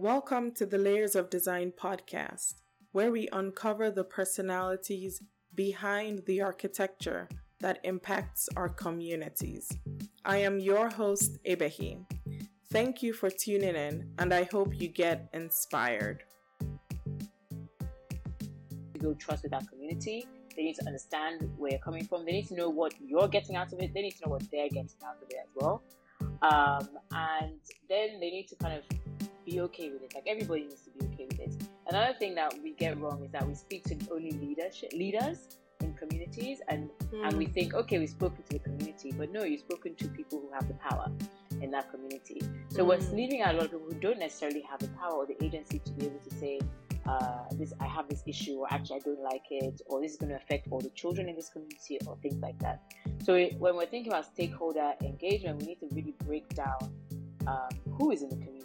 Welcome to the Layers of Design podcast, where we uncover the personalities behind the architecture that impacts our communities. I am your host, Ebehi. Thank you for tuning in, and I hope you get inspired. To build trust with our community. They need to understand where you're coming from. They need to know what you're getting out of it. They need to know what they're getting out of it as well. Um, and then they need to kind of be okay with it. Like everybody needs to be okay with it. Another thing that we get wrong is that we speak to only leadership leaders in communities and mm. and we hmm. think okay we've spoken to the community but no you've spoken to people who have the power in that community so mm. we're hmm. leaving out a lot of people who don't necessarily have the power or the agency to be able to say uh, this I have this issue or actually I don't like it or this is going to affect all the children in this community or things like that so it, when we're thinking about stakeholder engagement we need to really break down um, who is in the community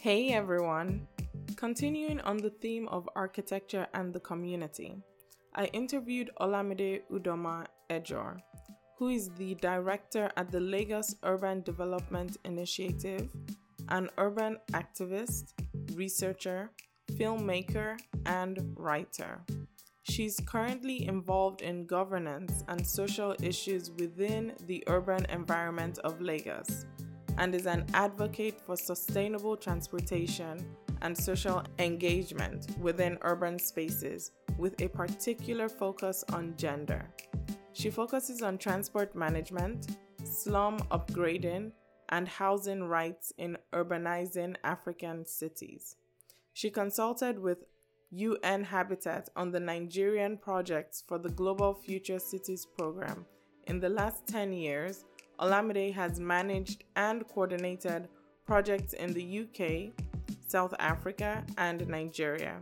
Hey everyone! Continuing on the theme of architecture and the community, I interviewed Olamide Udoma Ejorh, who is the director at the Lagos Urban Development Initiative, an urban activist, researcher, filmmaker, and writer. She's currently involved in governance and social issues within the urban environment of Lagos and is an advocate for sustainable transportation and social engagement within urban spaces with a particular focus on gender. She focuses on transport management, slum upgrading, and housing rights in urbanizing African cities. She consulted with UN Habitat on the Nigerian projects for the Global Future Cities program in the last 10 years Olamide has managed and coordinated projects in the UK, South Africa, and Nigeria,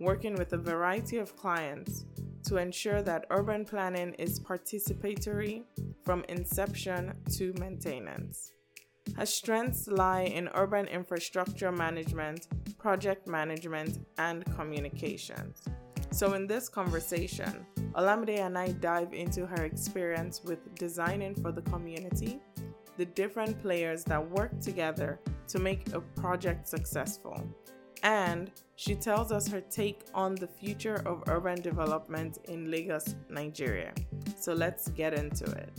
working with a variety of clients to ensure that urban planning is participatory from inception to maintenance. Her strengths lie in urban infrastructure management, project management, and communications. So, in this conversation, Olamide and I dive into her experience with designing for the community, the different players that work together to make a project successful, and she tells us her take on the future of urban development in Lagos, Nigeria. So let's get into it.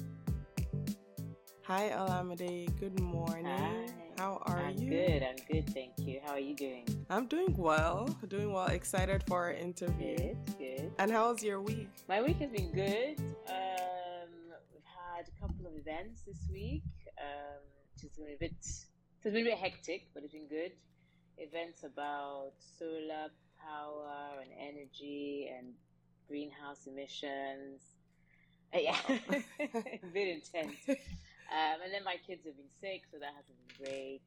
Hi, Olamide. Good morning. Hi. How are you? I'm you? Good. I'm good. Thank you. How are you doing? I'm doing well. Doing well. Excited for our interview. Good. Good. And how's your week? My week has been good. Um, we've had a couple of events this week. Um, it's been a bit. It's been a bit hectic, but it's been good. Events about solar power and energy and greenhouse emissions. Uh, yeah, a bit intense. Um, and then my kids have been sick, so that hasn't been great.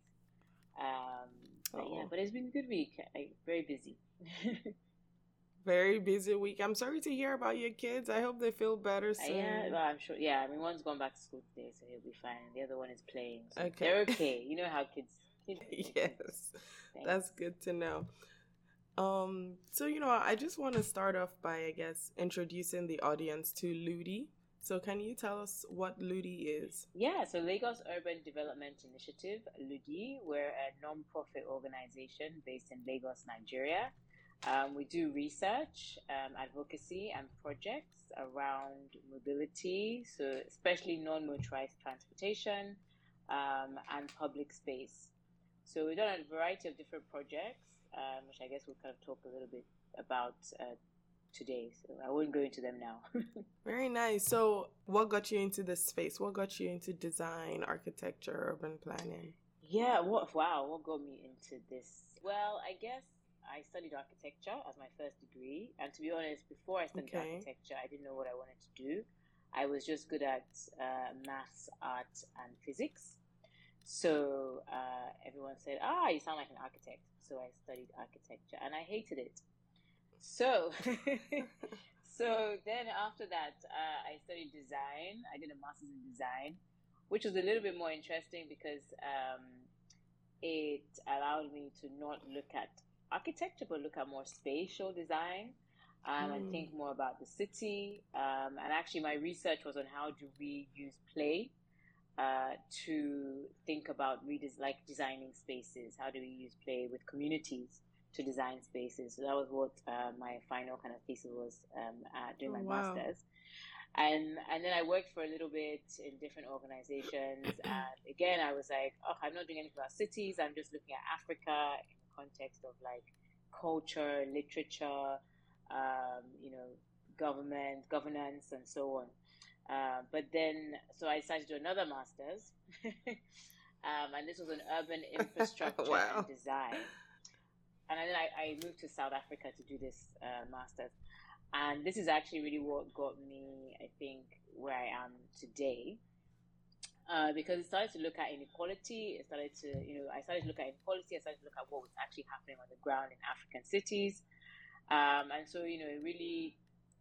Um, but yeah, but it's been a good week. I, very busy. very busy week. I'm sorry to hear about your kids. I hope they feel better soon. Uh, yeah, well, I'm sure. Yeah, I mean, one's gone back to school today, so he'll be fine. The other one is playing. So okay. They're okay. You know how kids. kids yes, that's good to know. Um, so you know, I just want to start off by, I guess, introducing the audience to Ludi. So, can you tell us what Ludi is? Yeah, so Lagos Urban Development Initiative, Ludi, we're a non-profit organization based in Lagos, Nigeria. Um, we do research, um, advocacy, and projects around mobility, so especially non-motorized transportation um, and public space. So we've done a variety of different projects, um, which I guess we'll kind of talk a little bit about uh, today. So I won't go into them now. Very nice. So, what got you into this space? What got you into design, architecture, urban planning? Yeah, what wow, what got me into this? Well, I guess I studied architecture as my first degree, and to be honest, before I studied okay. architecture, I didn't know what I wanted to do. I was just good at uh, maths, art, and physics. So uh, everyone said, "Ah, you sound like an architect." So I studied architecture, and I hated it. So, so then after that, uh, I studied design. I did a master's in design, which was a little bit more interesting because um, it allowed me to not look at architecture, but look at more spatial design. Um, mm. and think more about the city. Um, and actually, my research was on how do we use play uh, to think about redes- like designing spaces. How do we use play with communities to design spaces? So that was what uh, my final kind of thesis was um, doing oh, my wow. master's. And and then I worked for a little bit in different organizations. and again, I was like, oh, I'm not doing anything about cities. I'm just looking at Africa in the context of like culture, literature, um, you know, government, governance, and so on. Uh, but then, so I decided to do another master's, um, and this was an urban infrastructure wow. and design. And then I, I, moved to South Africa to do this uh, master's. And this is actually really what got me, I think, where I am today. Uh, because it started to look at inequality. It started to, you know, I started to look at inequality. I started to look at what was actually happening on the ground in African cities. Um, and so, you know, it really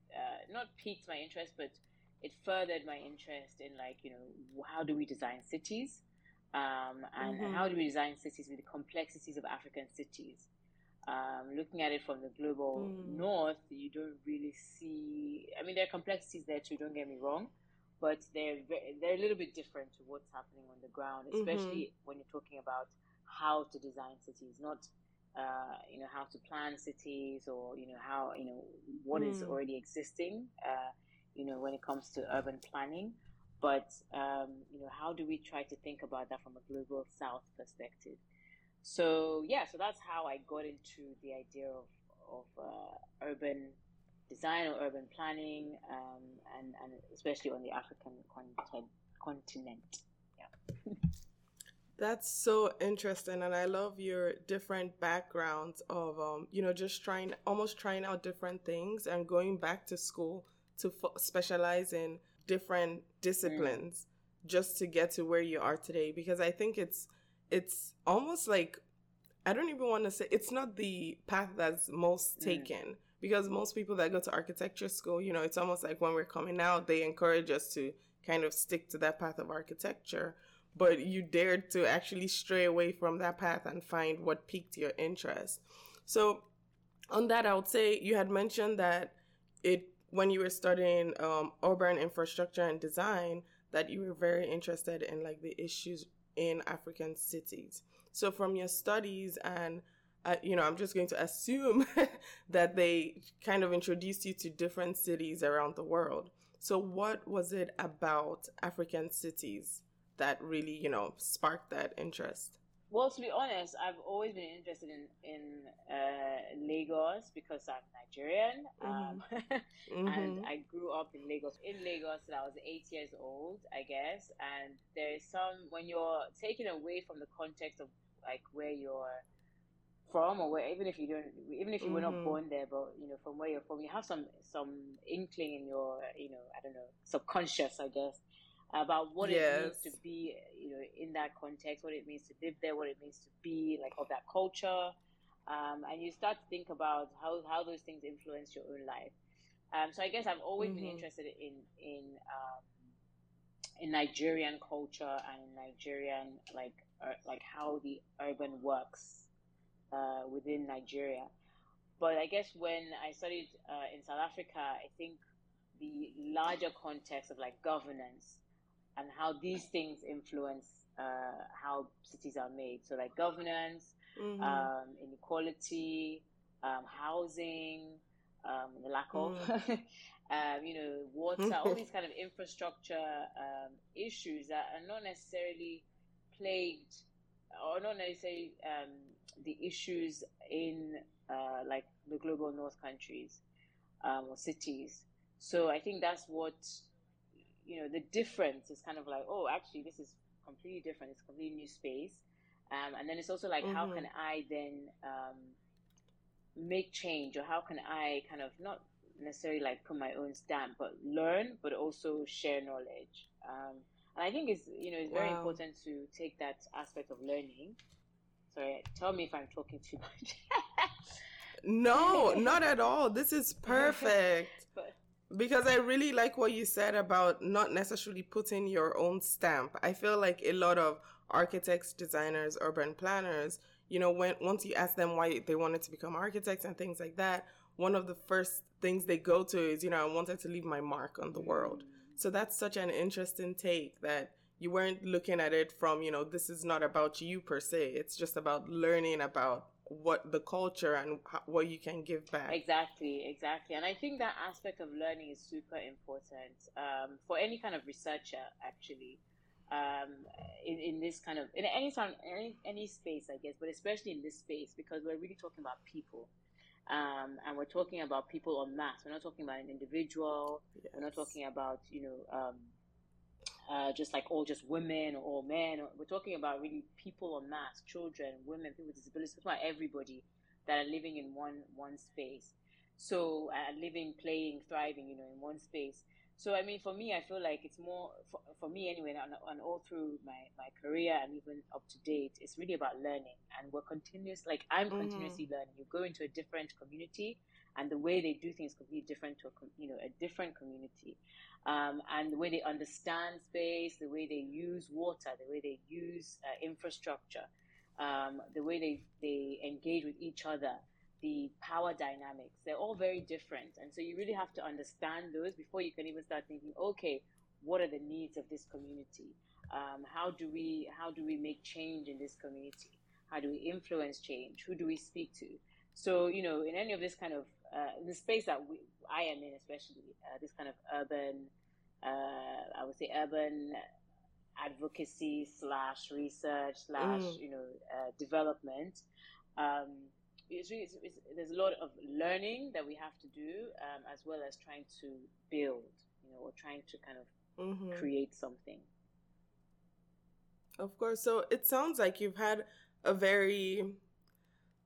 uh, not piqued my interest, but it furthered my interest in, like, you know, how do we design cities? Um, and, mm-hmm. and, how do we design cities with the complexities of African cities? Um, looking at it from the global mm. north, you don't really see. I mean, there are complexities there too. Don't get me wrong, but they're they're a little bit different to what's happening on the ground, mm-hmm. especially mm-hmm. when you're talking about how to design cities, not uh, you know how to plan cities or you know how you know what mm. is already existing. Uh, you know when it comes to urban planning, but um, you know how do we try to think about that from a global south perspective? So yeah, so that's how I got into the idea of of uh, urban design or urban planning, um, and and especially on the African content, continent. Yeah. That's so interesting, and I love your different backgrounds of, um, you know, just trying, almost trying out different things and going back to school to fo- specialize in different disciplines mm. just to get to where you are today. Because I think it's it's almost like I don't even want to say it's not the path that's most mm. taken mm. because most people that go to architecture school, you know, it's almost like when we're coming out, they encourage us to kind of stick to that path of architecture. But you dared to actually stray away from that path and find what piqued your interest. So, on that, I would say you had mentioned that it when you were studying um, urban infrastructure and design that you were very interested in like the issues in African cities. So, from your studies, and uh, you know, I'm just going to assume that they kind of introduced you to different cities around the world. So, what was it about African cities that really, you know, sparked that interest? Well, to be honest, I've always been interested in in uh, Lagos because I'm Nigerian, mm-hmm. um, mm-hmm. and I grew up in Lagos. In Lagos, I was eight years old, I guess. And there is some when you're taken away from the context of like where you're from, or where even if you don't, even if you were mm-hmm. not born there, but you know from where you're from, you have some some inkling in your, you know, I don't know, subconscious, I guess about what yes. it means to be, you know, in that context, what it means to live there, what it means to be like of that culture, um, and you start to think about how how those things influence your own life. Um, so I guess I've always mm-hmm. been interested in in um, in Nigerian culture and Nigerian like uh, like how the urban works uh, within Nigeria. But I guess when I studied uh, in South Africa, I think the larger context of like governance and how these things influence uh, how cities are made. So, like governance, mm-hmm. um, inequality, um, housing, um, the lack of, mm. Um, you know, water, all these kind of infrastructure um, issues that are not necessarily plagued or not necessarily um, the issues in uh, like the global north countries or cities. So I think that's what you know, the difference is kind of like, oh, actually, this is completely different. It's a completely new space. Um, and then it's also like, mm-hmm. how can I then um, make change, or how can I kind of not necessarily like put my own stamp, but learn, but also share knowledge. Um, and I think it's you know it's very wow. important to take that aspect of learning. Sorry, tell me if I'm talking too much. no, not at all. This is perfect. but, because I really like what you said about not necessarily putting your own stamp. I feel like a lot of architects, designers, urban planners, you know, when once you ask them why they wanted to become architects and things like that, one of the first things they go to is, you know, I wanted to leave my mark on the world. So that's such an interesting take that, you weren't looking at it from you know this is not about you per se it's just about learning about what the culture and what you can give back. Exactly exactly. And i think that aspect of learning is super important um, for any kind of researcher actually um, in, in this kind of in any time any, any space i guess but especially in this space because we're really talking about people um, and we're talking about people en masse. We're not talking about an individual. Yes. we're not talking about you know um, uh, just like all just women or all men. We're talking about really people en masse, children, women, people with disabilities, about everybody that are living in one one space. So uh, living, playing, thriving, you know, in one space. So I mean, for me, I feel like it's more for, for me anyway, and, and all through my my career and even up to date, it's really about learning, and we're continuous. Like I'm mm-hmm. continuously learning. You go into a different community, and the way they do things be different to a you know a different community um, and the way they understand space, the way they use water, the way they use uh, infrastructure, um, the way they, they engage with each other, the power dynamics, they're all very different. And so you really have to understand those before you can even start thinking, okay, what are the needs of this community? Um, how do we how do we make change in this community? How do we influence change? Who do we speak to? So you know, in any of this kind of uh, in the space that we, I am in, especially uh, this kind of urban, uh, I would say urban advocacy slash research slash mm. you know uh, development. Um, it's really, it's, it's, there's a lot of learning that we have to do, um, as well as trying to build, you know, or trying to kind of mm-hmm. create something. Of course. So it sounds like you've had a very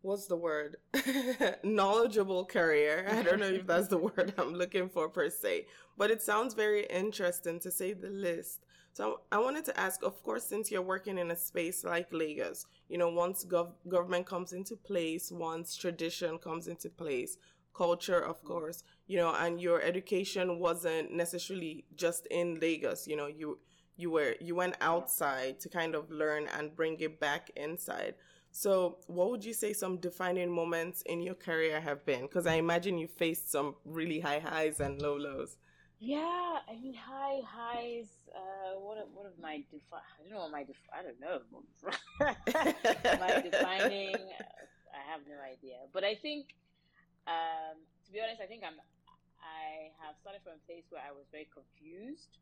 what's the word knowledgeable career i don't know if that's the word i'm looking for per se but it sounds very interesting to say the least so i wanted to ask of course since you're working in a space like lagos you know once gov- government comes into place once tradition comes into place culture of course you know and your education wasn't necessarily just in lagos you know you you were you went outside to kind of learn and bring it back inside so, what would you say some defining moments in your career have been? Because I imagine you faced some really high highs and low lows. Yeah, I mean high highs. Uh, what of, what of my defi- I don't know what my def- I don't know my defining. I have no idea, but I think, um, to be honest, I think I'm. I have started from a place where I was very confused.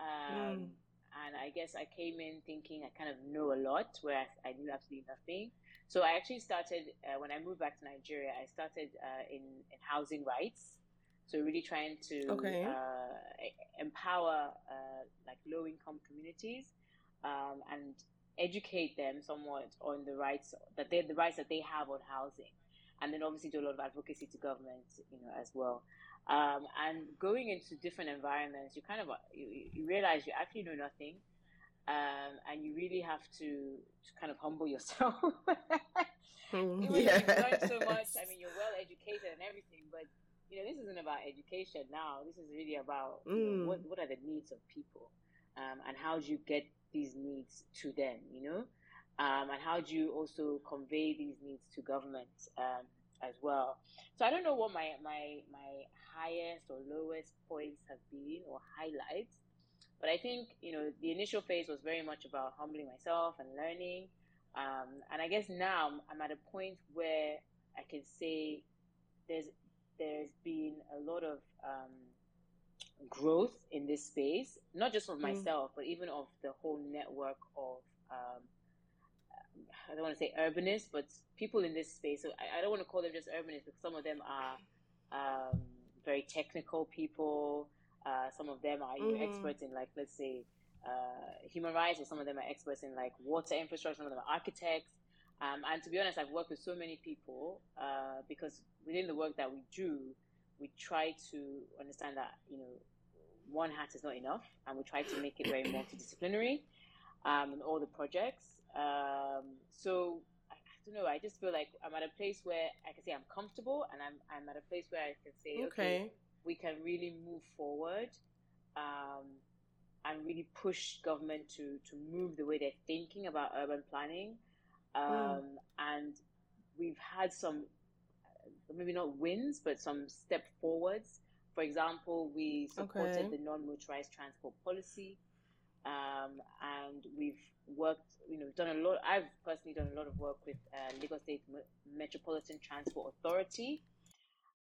Um, mm and I guess I came in thinking I kind of know a lot, where I, I knew absolutely nothing. So I actually started uh, when I moved back to Nigeria. I started uh, in in housing rights, so really trying to okay. uh, empower uh, like low income communities um, and educate them somewhat on the rights that they the rights that they have on housing, and then obviously do a lot of advocacy to government, you know, as well. Um, and going into different environments, you kind of you, you realize you actually know nothing, um, and you really have to, to kind of humble yourself. Even yes. you've learned so much, I mean, you're well educated and everything, but you know, this isn't about education now. This is really about mm. you know, mm. what what are the needs of people, um, and how do you get these needs to them, you know, um, and how do you also convey these needs to government um, as well. So I don't know what my my my highest or lowest points have been or highlights, but I think you know the initial phase was very much about humbling myself and learning, um, and I guess now I'm at a point where I can say there's there's been a lot of um, growth in this space, not just of mm. myself, mm. but even of the whole network of um, I don't want to say urbanists, but people in this space. So I, I don't want to call them just urbanists because some of them are um, very technical people. Uh, some of them are mm-hmm. experts in like let's say uh, human rights, or some of them are experts in like water infrastructure. Some of them are architects. Um, and to be honest, I've worked with so many people uh, because within the work that we do, we try to understand that you know one hat is not enough, and we try to make it very multidisciplinary um, in all the projects. Um, so I, I, don't know. I just feel like I'm at a place where I can say I'm comfortable, and I'm I'm at a place where I can say, okay, okay we can really move forward, um, and really push government to to move the way they're thinking about urban planning. Hmm. Um, mm. And we've had some, maybe not wins, but some step forwards. For example, we supported okay. the non-motorized transport policy um, and we've worked, you know, done a lot. I've personally done a lot of work with uh, Lagos State Metropolitan Transport Authority,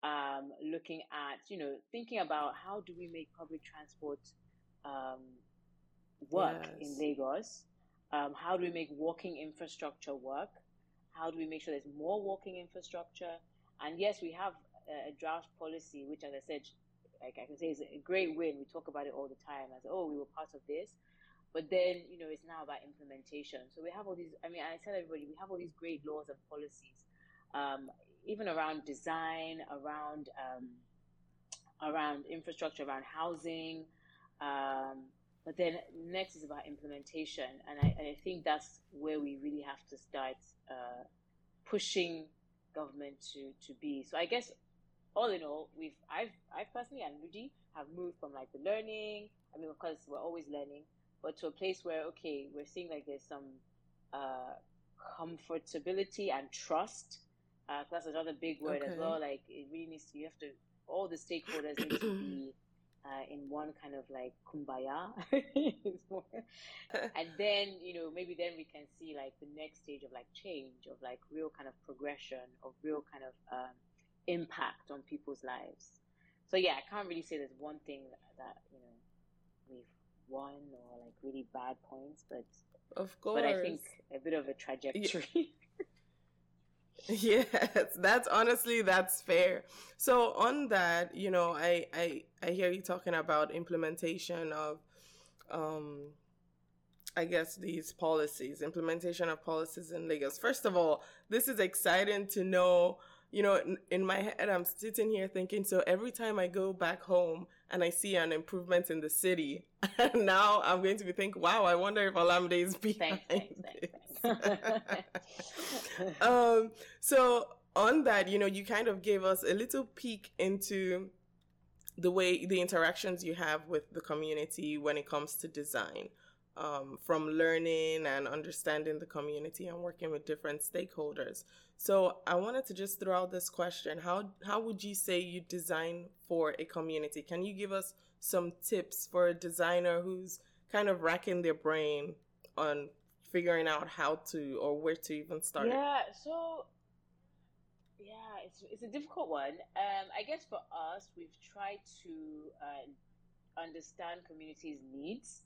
um, looking at, you know, thinking about how do we make public transport um, work yes. in Lagos? Um, how do we make walking infrastructure work? How do we make sure there's more walking infrastructure? And yes, we have a draft policy, which, as I said, like I can say, is a great win. We talk about it all the time as, oh, we were part of this. But then, you know, it's now about implementation. So we have all these, I mean, I tell everybody, we have all these great laws and policies, um, even around design, around, um, around infrastructure, around housing. Um, but then next is about implementation. And I, and I think that's where we really have to start uh, pushing government to, to be. So I guess all in all, we've I've I personally and Ludi have moved from like the learning. I mean, of course, we're always learning, but to a place where okay, we're seeing like there's some uh, comfortability and trust. Uh, that's another big word okay. as well. Like it really needs to. You have to. All the stakeholders need to be uh, in one kind of like kumbaya. and then you know maybe then we can see like the next stage of like change, of like real kind of progression, of real kind of um, impact on people's lives. So yeah, I can't really say there's one thing that, that you know we've won or like really bad points, but of course, but I think a bit of a trajectory. Yes that's honestly that's fair. So on that you know i i i hear you talking about implementation of um i guess these policies implementation of policies in lagos first of all this is exciting to know you know, in, in, my head, I'm sitting here thinking, so every time I go back home and I see an improvement in the city, now I'm going to be thinking, wow, I wonder if Olamide is behind thanks, thanks, thanks, um, so on that, you know, you kind of gave us a little peek into the way the interactions you have with the community when it comes to design. Um, from learning and understanding the community and working with different stakeholders. So I wanted to just throw out this question: How how would you say you design for a community? Can you give us some tips for a designer who's kind of racking their brain on figuring out how to or where to even start? Yeah. So yeah, it's it's a difficult one. Um, I guess for us, we've tried to uh, understand communities' needs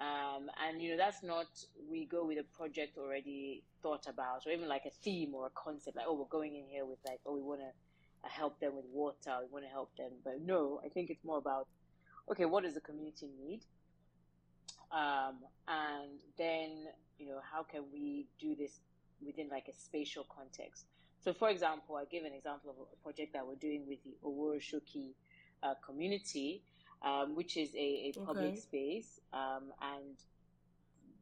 um, and you know that's not we go with a project already thought about, or even like a theme or a concept. Like oh, we're going in here with like oh, we want to uh, help them with water, we want to help them. But no, I think it's more about okay, what does the community need, um, and then you know how can we do this within like a spatial context. So, for example, I give an example of a project that we're doing with the Oworonshoki uh, community um, which is a, a public okay. space. Um, and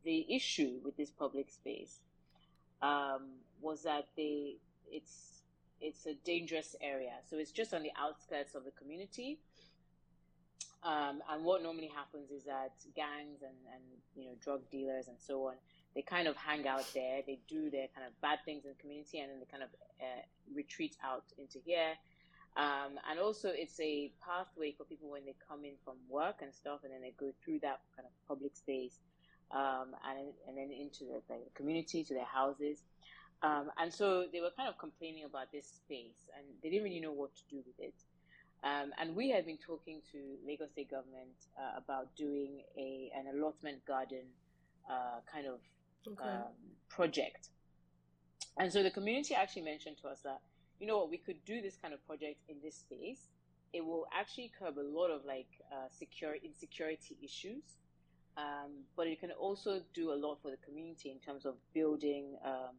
the issue with this public space um, was that they it's it's a dangerous area. So it's just on the outskirts of the community. Um, and what normally happens is that gangs and, and you know drug dealers and so on they kind of hang out there they do their kind of bad things in the community and then they kind of uh, retreat out into here um, and also, it's a pathway for people when they come in from work and stuff, and then they go through that kind of public space, um, and and then into the, the, community, to their houses. Um, and so they were kind of complaining about this space, and they didn't really know what to do with it. Um, and we had been talking to Lagos State government uh, about doing a an allotment garden uh, kind of okay. Um, project. And so the community actually mentioned to us that you know what, we could do this kind of project in this space. It will actually curb a lot of like uh, secure insecurity issues, um, but it can also do a lot for the community in terms of building um,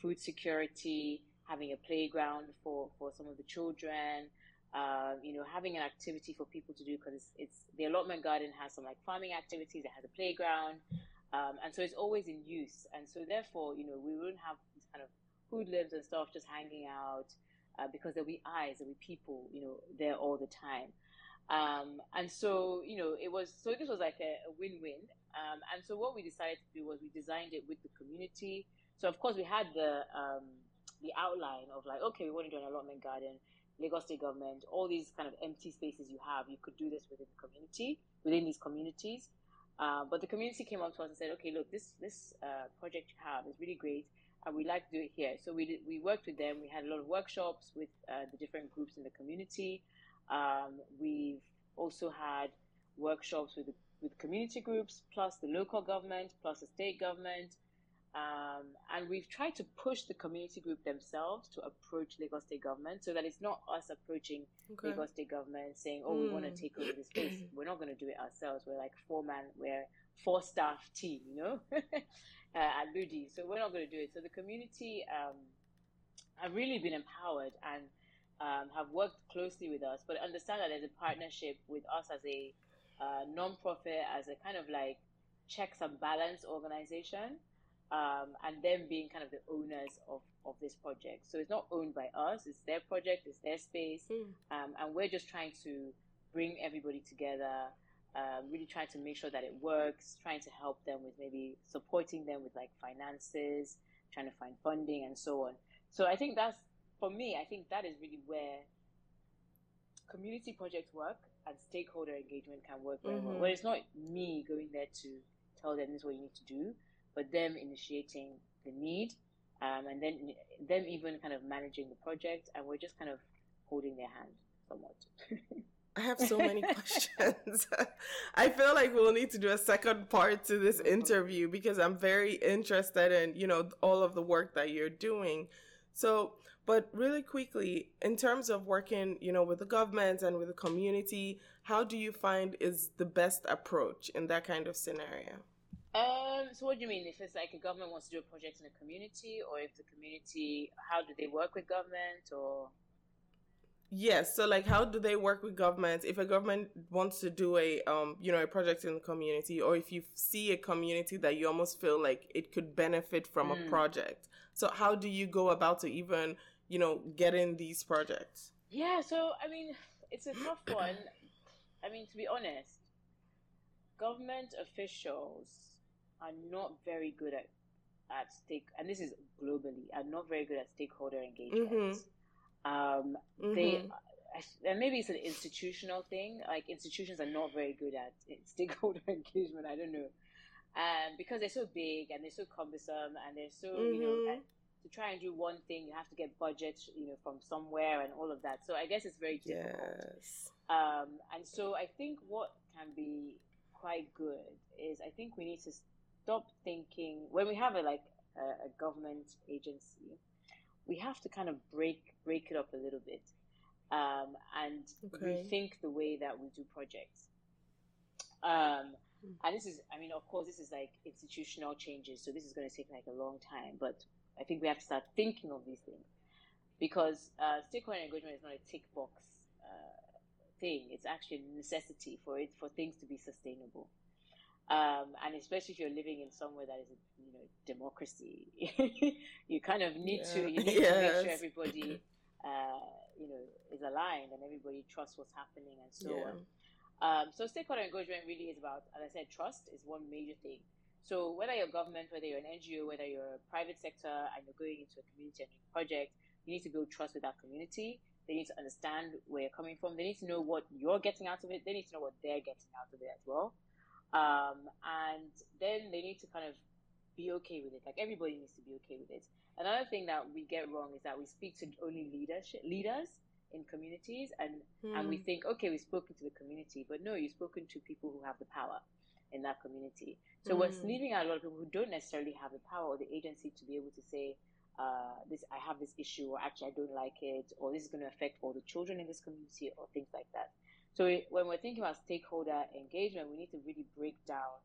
food security, having a playground for for some of the children. Uh, you know, having an activity for people to do because it's, it's, the allotment garden has some like farming activities. It has a playground, um, and so it's always in use. And so therefore, you know, we wouldn't have this kind of hoodlums and stuff just hanging out uh, because there'll be eyes, there'll be people, you know, there all the time. Um, and so, you know, it was, so this was like a, a win-win. Um, and so what we decided to do was we designed it with the community. So of course we had the, um, the outline of like, okay, we want to do an allotment garden, Lagos State government, all these kind of empty spaces you have, you could do this within the community, within these communities. Uh, but the community came up to us and said, okay, look, this this uh, project you have is really great, and we'd like to do it here. So we did, we worked with them. We had a lot of workshops with uh, the different groups in the community. Um, we've also had workshops with the, with community groups, plus the local government, plus the state government, um, and we've tried to push the community group themselves to approach Lagos State government so that it's not us approaching okay. Lagos State government saying, "Oh, mm. we want to hmm. take over this place." we're not going to do it ourselves. We're like four man, we're four staff team, you know, uh, at Ludi. So we're not going to do it. So the community um, have really been empowered and um, have worked closely with us, but understand that there's a partnership with us as a uh, non-profit, as a kind of like checks and balance organization um, and them being kind of the owners of, of this project. So it's not owned by us, it's their project, it's their space, mm. um, and we're just trying to bring everybody together, um, really trying to make sure that it works, trying to help them with maybe supporting them with like finances, trying to find funding, and so on. So I think that's, for me, I think that is really where community projects work and stakeholder engagement can work very mm-hmm. well. Where it's not me going there to tell them this is what you need to do but them initiating the need um, and then them even kind of managing the project and we're just kind of holding their hand somewhat I have so many questions. I feel like we'll need to do a second part to this interview because I'm very interested in, you know, all of the work that you're doing. So, but really quickly, in terms of working, you know, with the government and with the community, how do you find is the best approach in that kind of scenario? Um, so what do you mean? If it's like a government wants to do a project in a community, or if the community, how do they work with government, or? Yes. So, like, how do they work with government? If a government wants to do a, um, you know, a project in the community, or if you see a community that you almost feel like it could benefit from mm. a project, so how do you go about to even, you know, get in these projects? Yeah. So, I mean, it's a tough one. I mean, to be honest, government officials are not very good at at stake, and this is globally, are not very good at stakeholder engagement. Mm-hmm. Um, mm-hmm. They and maybe it's an institutional thing. Like institutions are not very good at stakeholder engagement. I don't know, um, because they're so big and they're so cumbersome and they're so mm-hmm. you know. Mm-hmm. to try and do one thing, you have to get budgets, you know, from somewhere and all of that. So I guess it's very difficult. Yes. Um, and so I think what can be quite good is I think we need to stop thinking when we have a like a, a government agency, we have to kind of break break it up a little bit um, and okay. rethink the way that we do projects. Um, hmm. and this is, I mean, of course, this is like institutional changes, so this is going to take like a long time. But I think we have to start thinking of these things because uh, stakeholder engagement is not a tick box uh, thing; it's actually a necessity for it for things to be sustainable. Um, and especially if you're living in somewhere that is, a, you know, democracy, you kind of need yeah. to you need yes. to make sure everybody, uh, you know, is aligned and everybody trusts what's happening and so yeah. on. Um, so stakeholder engagement really is about, as I said, trust is one major thing. So whether you're government, whether you're an NGO, whether you're a private sector, and you're going into a community and a project, you need to build trust with that community. They need to understand where you're coming from. They need to know what you're getting out of it. They need to know what they're getting out of it as well. Um, and then they need to kind of be okay with it. Like everybody needs to be okay with it. Another thing that we get wrong is that we speak to only leadership leaders in communities and mm. and we hmm. think okay we've spoken to the community but no you've spoken to people who have the power in that community so mm. we're hmm. leaving out a lot of people who don't necessarily have the power or the agency to be able to say uh, this I have this issue or actually I don't like it or this is going to affect all the children in this community or things like that so when we're thinking about stakeholder engagement, we need to really break down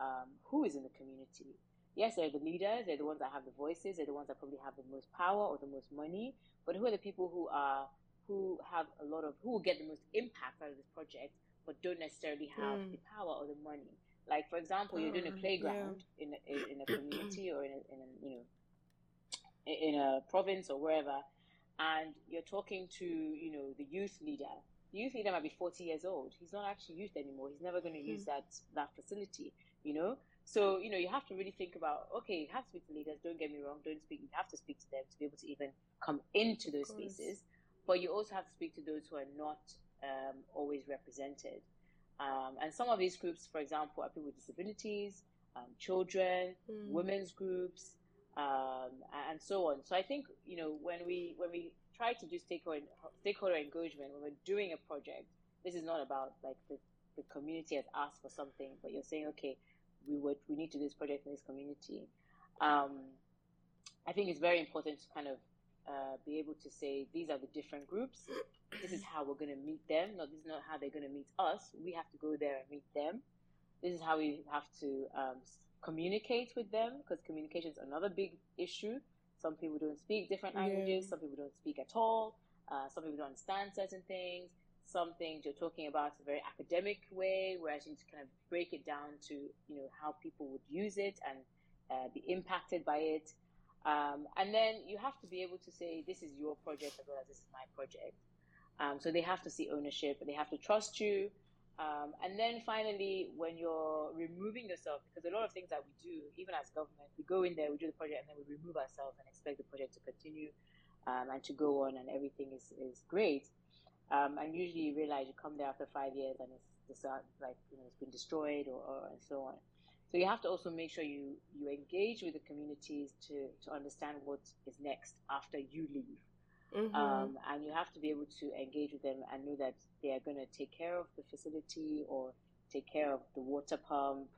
um, who is in the community. Yes, they're the leaders, they're the ones that have the voices, they're the ones that probably have the most power or the most money. But who are the people who are who have a lot of who will get the most impact out of this project, but don't necessarily have mm. the power or the money? Like for example, you're doing a mm, playground yeah. in a, in a community or in a, in a you know in a province or wherever, and you're talking to you know the youth leader the youth leader might be 40 years old. He's not actually youth anymore. He's never going to use hmm. that that facility, you know. So you know you have to really think about okay, you have to speak to leaders. Don't get me wrong. Don't speak. You have to speak to them to be able to even come into those spaces. But you also have to speak to those who are not um, always represented. Um, and some of these groups, for example, are people with disabilities, um, children, Mm. women's groups, um, and so on. So I think you know when we when we try to do stakeholder stakeholder engagement when we're doing a project, this is not about like the, the community has asked for something, but you're saying okay, we would we need to do this project in this community. Um, I think it's very important to kind of uh, be able to say these are the different groups. This is how we're going to meet them. No, this is not how they're going to meet us. We have to go there and meet them. This is how we have to um, communicate with them because communication is another big issue. Some people don't speak different languages. Yeah. Some people don't speak at all. Uh, some people don't understand certain things. Some things you're talking about in a very academic way, whereas you need to kind of break it down to you know how people would use it and uh, be impacted by it. Um, and then you have to be able to say, this is your project as well as this is my project. Um, so they have to see ownership, they have to trust you. Um, and then finally, when you're removing yourself, because a lot of things that we do, even as government, we go in there, we do the project, and then we remove ourselves and expect the project to continue um, and to go on, and everything is, is great. Um, and usually you realize you come there after five years and it's, uh, like you know it's been destroyed or, or and so on. So you have to also make sure you you engage with the communities to to understand what is next after you leave. Mhm. Um, and you have to be able to engage with them and know that they are going to take care of the facility or take care of the water pump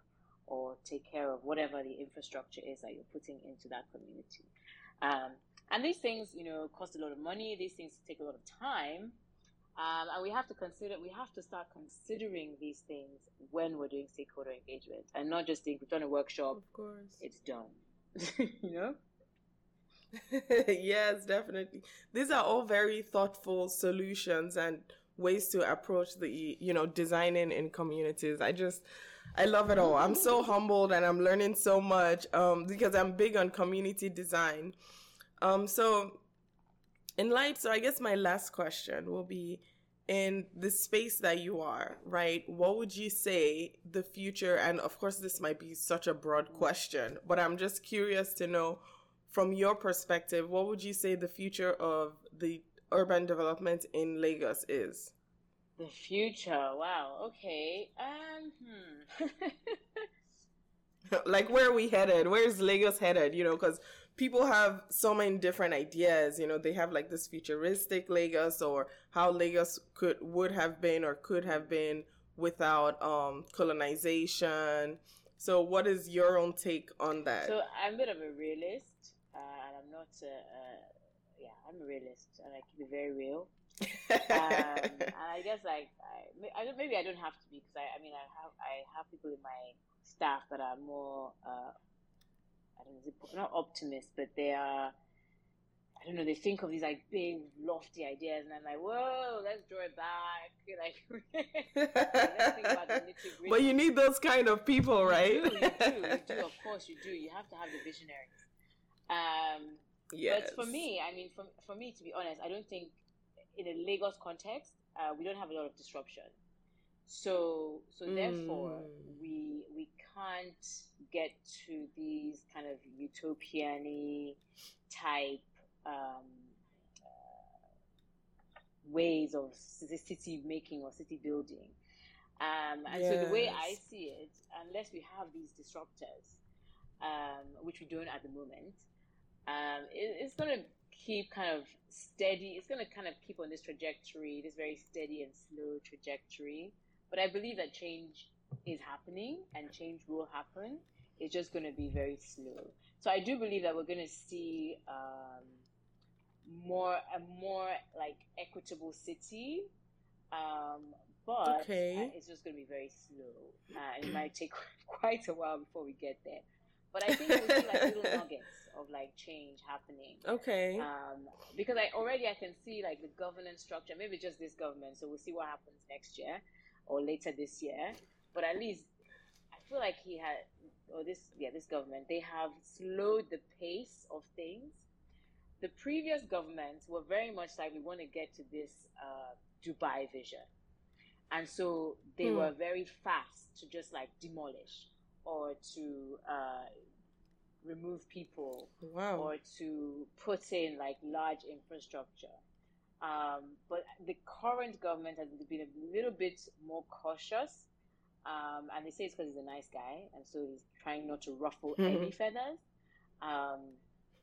or take care of whatever the infrastructure is that you're putting into that community. Um, and these things, you know, cost a lot of money. These things take a lot of time. Um, and we have to consider, we have to start considering these things when we're doing stakeholder engagement and not just think we've done a workshop, of course. it's done. you know? yes, definitely. These are all very thoughtful solutions and ways to approach the, you know, designing in communities. I just, I love it all. I'm so humbled and I'm learning so much um, because I'm big on community design. Um, so, in light, so I guess my last question will be in the space that you are, right? What would you say the future, and of course, this might be such a broad question, but I'm just curious to know from your perspective, what would you say the future of the urban development in Lagos is? The future. Wow. Okay. Um. Hmm. like, where are we headed? Where's Lagos headed? You know, because people have so many different ideas. You know, they have like this futuristic Lagos or how Lagos could would have been or could have been without um colonization. So, what is your own take on that? so I'm a bit of a realist, I'm not. Uh, uh, yeah, I'm a realist, and I keep it very real. um, and I guess like I, I don't, maybe I don't have to be because I, I mean I have I have people in my staff that are more uh, I don't know not optimists but they are I don't know they think of these like big lofty ideas and I'm like whoa let's draw it back like let's think about the nitty-gritty. but you need those kind of people, right? You do, you do, you do. Of course, you do. You have to have the visionaries. Um, yes. but for me, I mean, for, for me, to be honest, I don't think in a Lagos context, uh, we don't have a lot of disruption. So, so therefore, Mm. we we can't get to these kind of utopian type um, uh, ways of city making or city building. Um, and so the way I see it, unless we have these disruptors, um, which we don't at the moment, um, it, it's going to keep kind of steady. It's going to kind of keep on this trajectory, this very steady and slow trajectory. But I believe that change is happening and change will happen. It's just going to be very slow. So I do believe that we're going to see um, more a more like equitable city. Um, but Okay. uh, it's just going to be very slow. Uh, it might take quite a while before we get there. But I think we'll see like little nuggets of like change happening. Okay. Um, because I already I can see like the governance structure, maybe just this government. So we'll see what happens next year or later this year. But at least I feel like he had, or this yeah this government they have slowed the pace of things. The previous governments were very much like we want to get to this uh, Dubai vision, and so they Hmm. were very fast to just like demolish or to uh, remove people wow. or to put in like large infrastructure. Um, but the current government has been a little bit more cautious. Um, and they say it's because he's a nice guy, and so he's trying not to ruffle mm-hmm. any feathers. Um,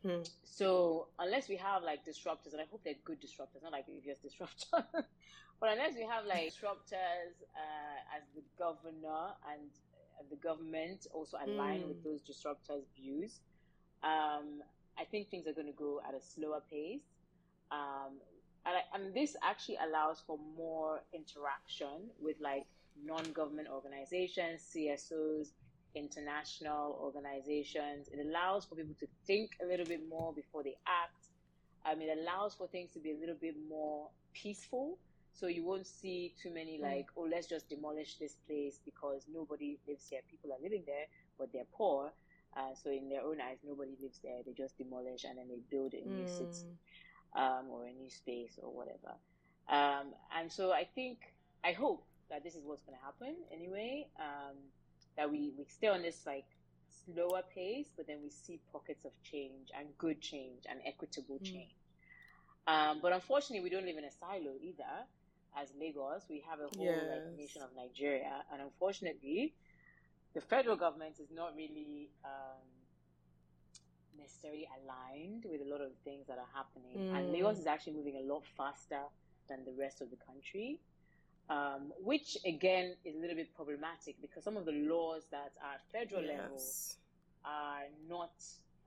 mm. So unless we have like disruptors, and I hope they're good disruptors, not like previous disruptors, but unless we have like disruptors uh, as the governor and the government also align mm. with those disruptors' views, um, I think things are going to go at a slower pace. Um, and, I, and this actually allows for more interaction with like non-government organizations, CSOs, international organizations. It allows for people to think a little bit more before they act. Um, it allows for things to be a little bit more peaceful. So you won't see too many hmm. like, oh, let's just demolish this place because nobody lives here. People are living there, but they're poor. Uh, so in their own eyes, nobody lives there. They just demolish and then they build a new mm. city um, or a new space or whatever. Um, and so I think, I hope that this is what's going to happen anyway. Um, that we, we stay on this like slower pace, but then we see pockets of change and good change and equitable mm. change. Um, but unfortunately, we don't live in a silo either. As Lagos, we have a whole yes. like, nation of Nigeria, and unfortunately, the federal government is not really um, necessarily aligned with a lot of things that are happening. Mm. And Lagos is actually moving a lot faster than the rest of the country, um, which again is a little bit problematic because some of the laws that are federal yes. level are not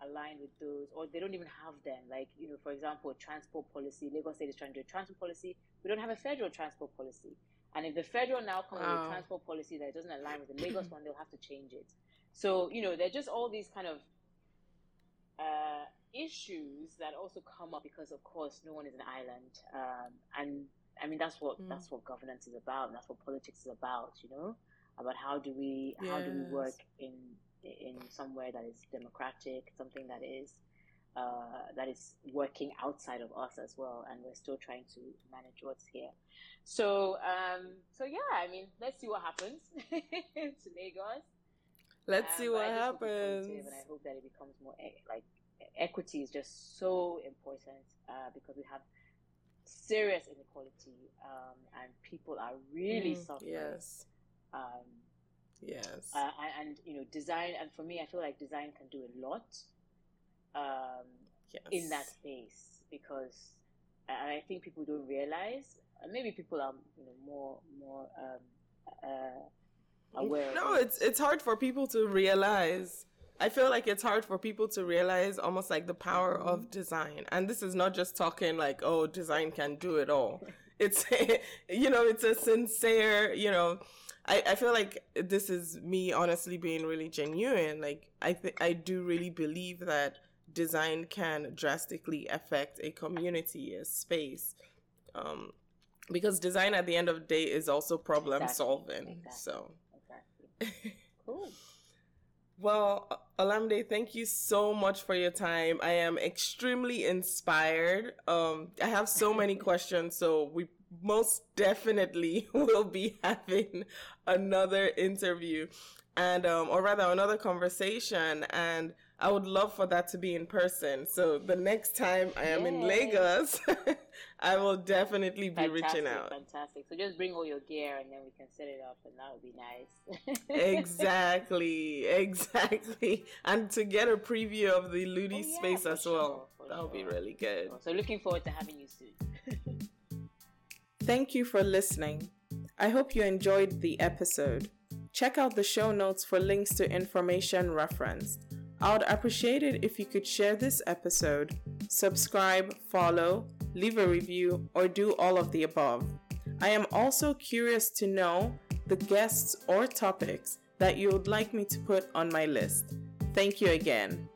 aligned with those, or they don't even have them. Like, you know, for example, transport policy. Lagos State is trying to do a transport policy. We don't have a federal transport policy. And if the federal now comes with a transport policy that doesn't align with the Lagos one, they'll have to change it. So, you know, they're just all these kind of uh, issues that also come up because, of course, no one is an island. Um, and I mean, that's what mm. that's what governance is about. And that's what politics is about. You know, about how do we yes. how do we work in in somewhere that is democratic, something that is uh, that is working outside of us as well, and we're still trying to manage what's here. So, um, so yeah, I mean, let's see what happens to Lagos. Let's um, see what happens. And I hope that it becomes more like equity is just so important uh, because we have serious inequality um, and people are really mm, suffering. Yes. Um, yes. Uh, and, and, you know, design, and for me, I feel like design can do a lot um, yes. in that space because, and I think people don't realize, maybe people are, you know, more, more, um, uh, aware. No, it's it's hard for people to realize. I feel like it's hard for people to realize almost like the power mm-hmm. of design. And this is not just talking like, oh, design can do it all. It's, you know, it's a sincere, you know, I, I feel like this is me honestly being really genuine. Like, I, th- I do really believe that design can drastically affect a community, a space. Um, because design at the end of the day is also problem exactly. solving. Exactly. So cool. Well, Olamide, thank you so much for your time. I am extremely inspired. Um, I have so many questions, so we most definitely will be having another interview and um, or rather another conversation and I would love for that to be in person. So the next time I am Yay. in Lagos, I will definitely be fantastic, reaching out. Fantastic. So just bring all your gear and then we can set it up and that would be nice. exactly. Exactly. And to get a preview of the Ludi oh, yeah, space as well. Sure, that would sure. be really good. So looking forward to having you soon. Thank you for listening. I hope you enjoyed the episode. Check out the show notes for links to information referenced. I would appreciate it if you could share this episode, subscribe, follow, leave a review, or do all of the above. I am also curious to know the guests or topics that you would like me to put on my list. Thank you again.